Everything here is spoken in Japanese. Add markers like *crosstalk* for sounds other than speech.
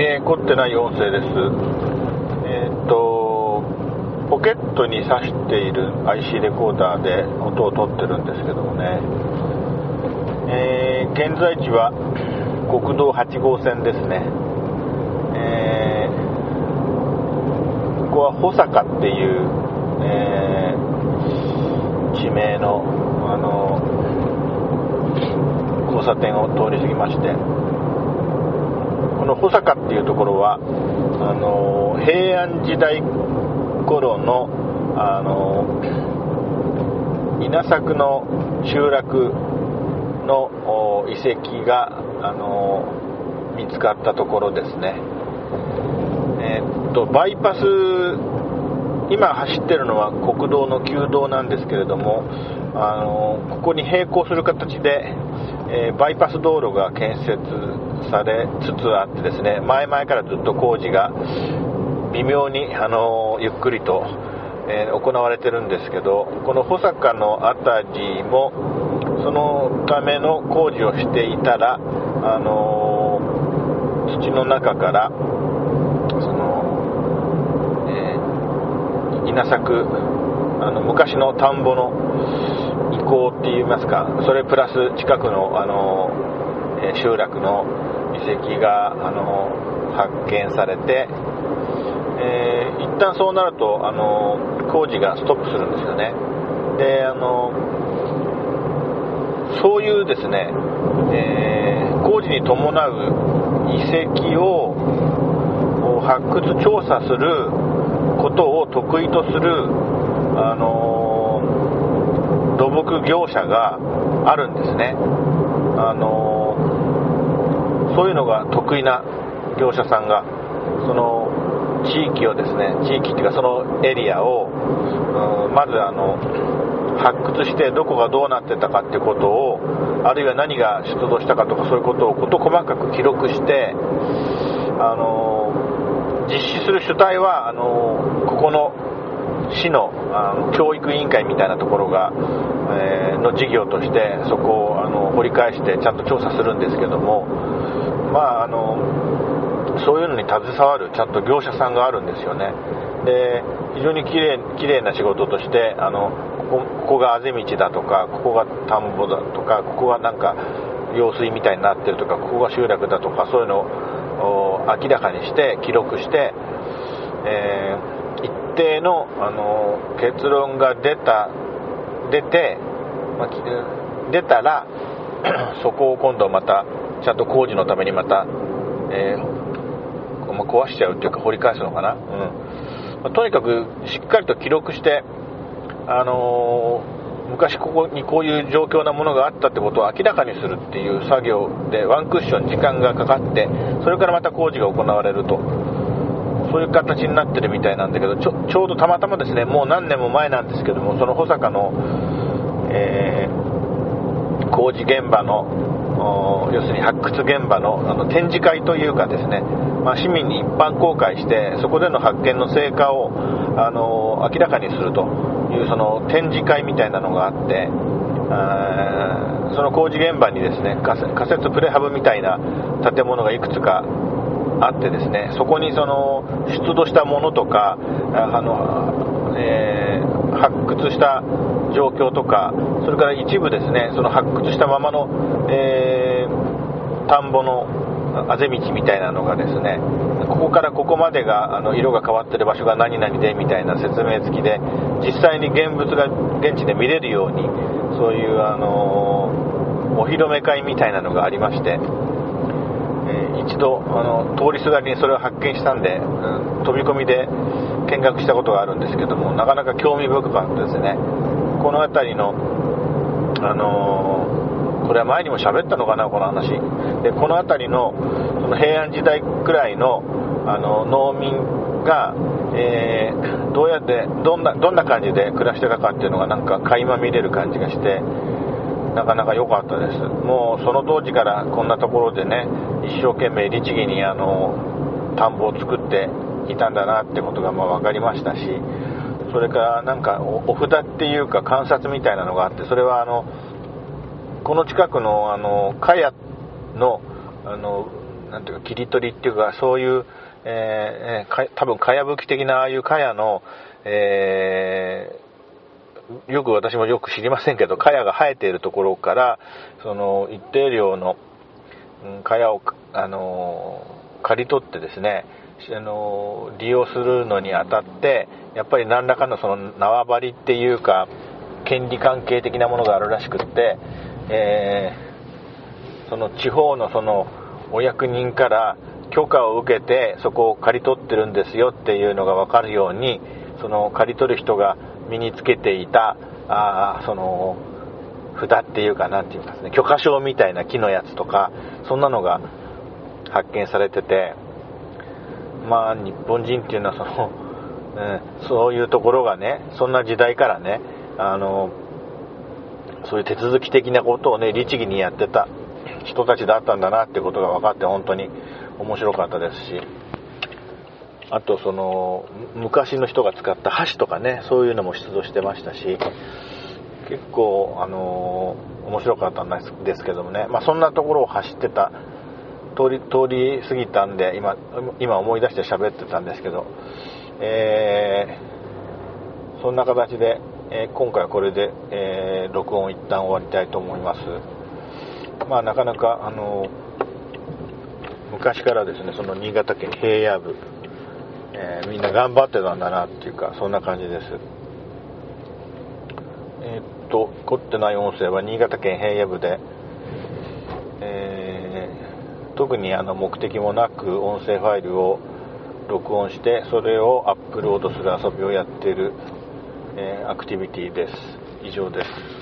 えー、凝ってない音声です。えー、っと、ポケットに挿している IC レコーダーで音を取ってるんですけどもね、えー、現在地は国道8号線ですね。えここは保坂っていう、え地名の、あの、交差点を通り過ぎまして、この保坂っていうところはあの平安時代頃のあの稲作の集落の遺跡があの見つかったところですね。えー、っとバイパス今走ってるのは国道の旧道なんですけれどもあのここに並行する形で、えー、バイパス道路が建設されつつあってですね前々からずっと工事が微妙にあのゆっくりと、えー、行われてるんですけどこの保坂の辺りもそのための工事をしていたらあの土の中からその、えー、稲作あの昔の田んぼの遺構って言いますかそれプラス近くのあの、え集落の遺跡があの発見されて、えー、一旦そうなるとあの工事がストップするんですよね。であのそういうですね、えー、工事に伴う遺跡を発掘調査することを得意とするあの土木業者があるんですね。あのそういうのが得意な業者さんがその地域をですね地域っていうかそのエリアを、まずあの発掘してどこがどうなってたかってことをあるいは何が出土したかとかそういうことを事細かく記録してあの実施する主体はあのここの市のあの教育委員会みたいなところが、えー、の事業としてそこをあの掘り返してちゃんと調査するんですけどもまああのそういうのに携わるちゃんと業者さんがあるんですよね。で非常にきれいきれいな仕事としてあのここここがあぜ道だとかここが田んぼだとかここがなんか用水みたいになってるとかここが集落だとかそういうのを明らかにして記録して、えー、一定のあの結論が出た出て、ま、出たら *clears throat* そこを今度またちゃんと工事のためにまた、えー、まあ、壊しちゃうっていうか掘り返すのかな、うん。まあ、とにかくしっかりと記録して、あのー、昔ここにこういう状況なものがあったってことを明らかにするっていう作業でワンクッション時間がかかってそれからまた工事が行われると。そういう形になってるみたいなんだけどちょちょうどたまたまですねもう何年も前なんですけどもその保坂の、えー、工事現場の要するに発掘現場のあの展示会というかですね、まあ、市民に一般公開してそこでの発見の成果をあの明らかにすると。いうその展示会みたいなのがあってその工事現場にですね仮設プレハブみたいな建物がいくつかあってですねそこにその出土したものとかあの、えー、発掘した状況とかそれから一部ですねその発掘したままの、えー、田んぼのあぜ道みたいなのがですねここからここまでがあの色が変わってる場所が何々でみたいな説明付きで実際に現物が現地で見れるようにそういうあのお披露目会みたいなのがありましてえ一度あの通りすがりにそれを発見したんで、うん、飛び込みで見学したことがあるんですけどもなかなか興味深かったですね。この辺りのあの、これは前にも喋ったのかなこの話。でこの辺りのその平安時代くらいのあの農民が、えー、どうやってどんなどんな感じで暮らしてたかっていうのがなんか垣間見れる感じがしてなかなか良かったです。もうその当時からこんなところでね一生懸命律儀にあの田んぼを作っていたんだなってことがまあ分かりましたしそれからなんかお札っていうか観察みたいなのがあってそれはあのこの近くのあの茅のあのなんていうか切り取りっていうかそういう、えー、か多分かやぶき的なああいうかやの、えー、よく私もよく知りませんけどかやが生えているところからその一定量のかやを、あの刈り取ってですねあの利用するのにあたってやっぱり何らかのその縄張りっていうか権利関係的なものがあるらしくって、えー、その地方のそのお役人から許可を受けてそこを刈り取ってるんですよっていうのが分かるようにその刈り取る人が身につけていたあその札っていうか何て言うんですね許可証みたいな木のやつとかそんなのが発見されててまあ日本人っていうのはその、うん、そういうところがねそんな時代からねあのそういう手続き的なことをね律儀にやってた人たちだったんだなってことが分かって本当に面白かったですしあとその昔の人が使った箸とかねそういうのも出土してましたし結構あの面白かったんですけどもね、まあ、そんなところを走ってた通り通り過ぎたんで今今思い出して喋ってたんですけど、えー、そんな形で、えー、今回はこれで、えー、録音一旦終わりたいと思います。まあなかなかあの昔からですねその新潟県平野部、え、みんな頑張ってたんだなっていうかそんな感じです。え、っと凝ってない音声は新潟県平野部で、え、特にあの目的もなく音声ファイルを録音してそれをアップロードする遊びをやっている、えアクティビティです。以上です。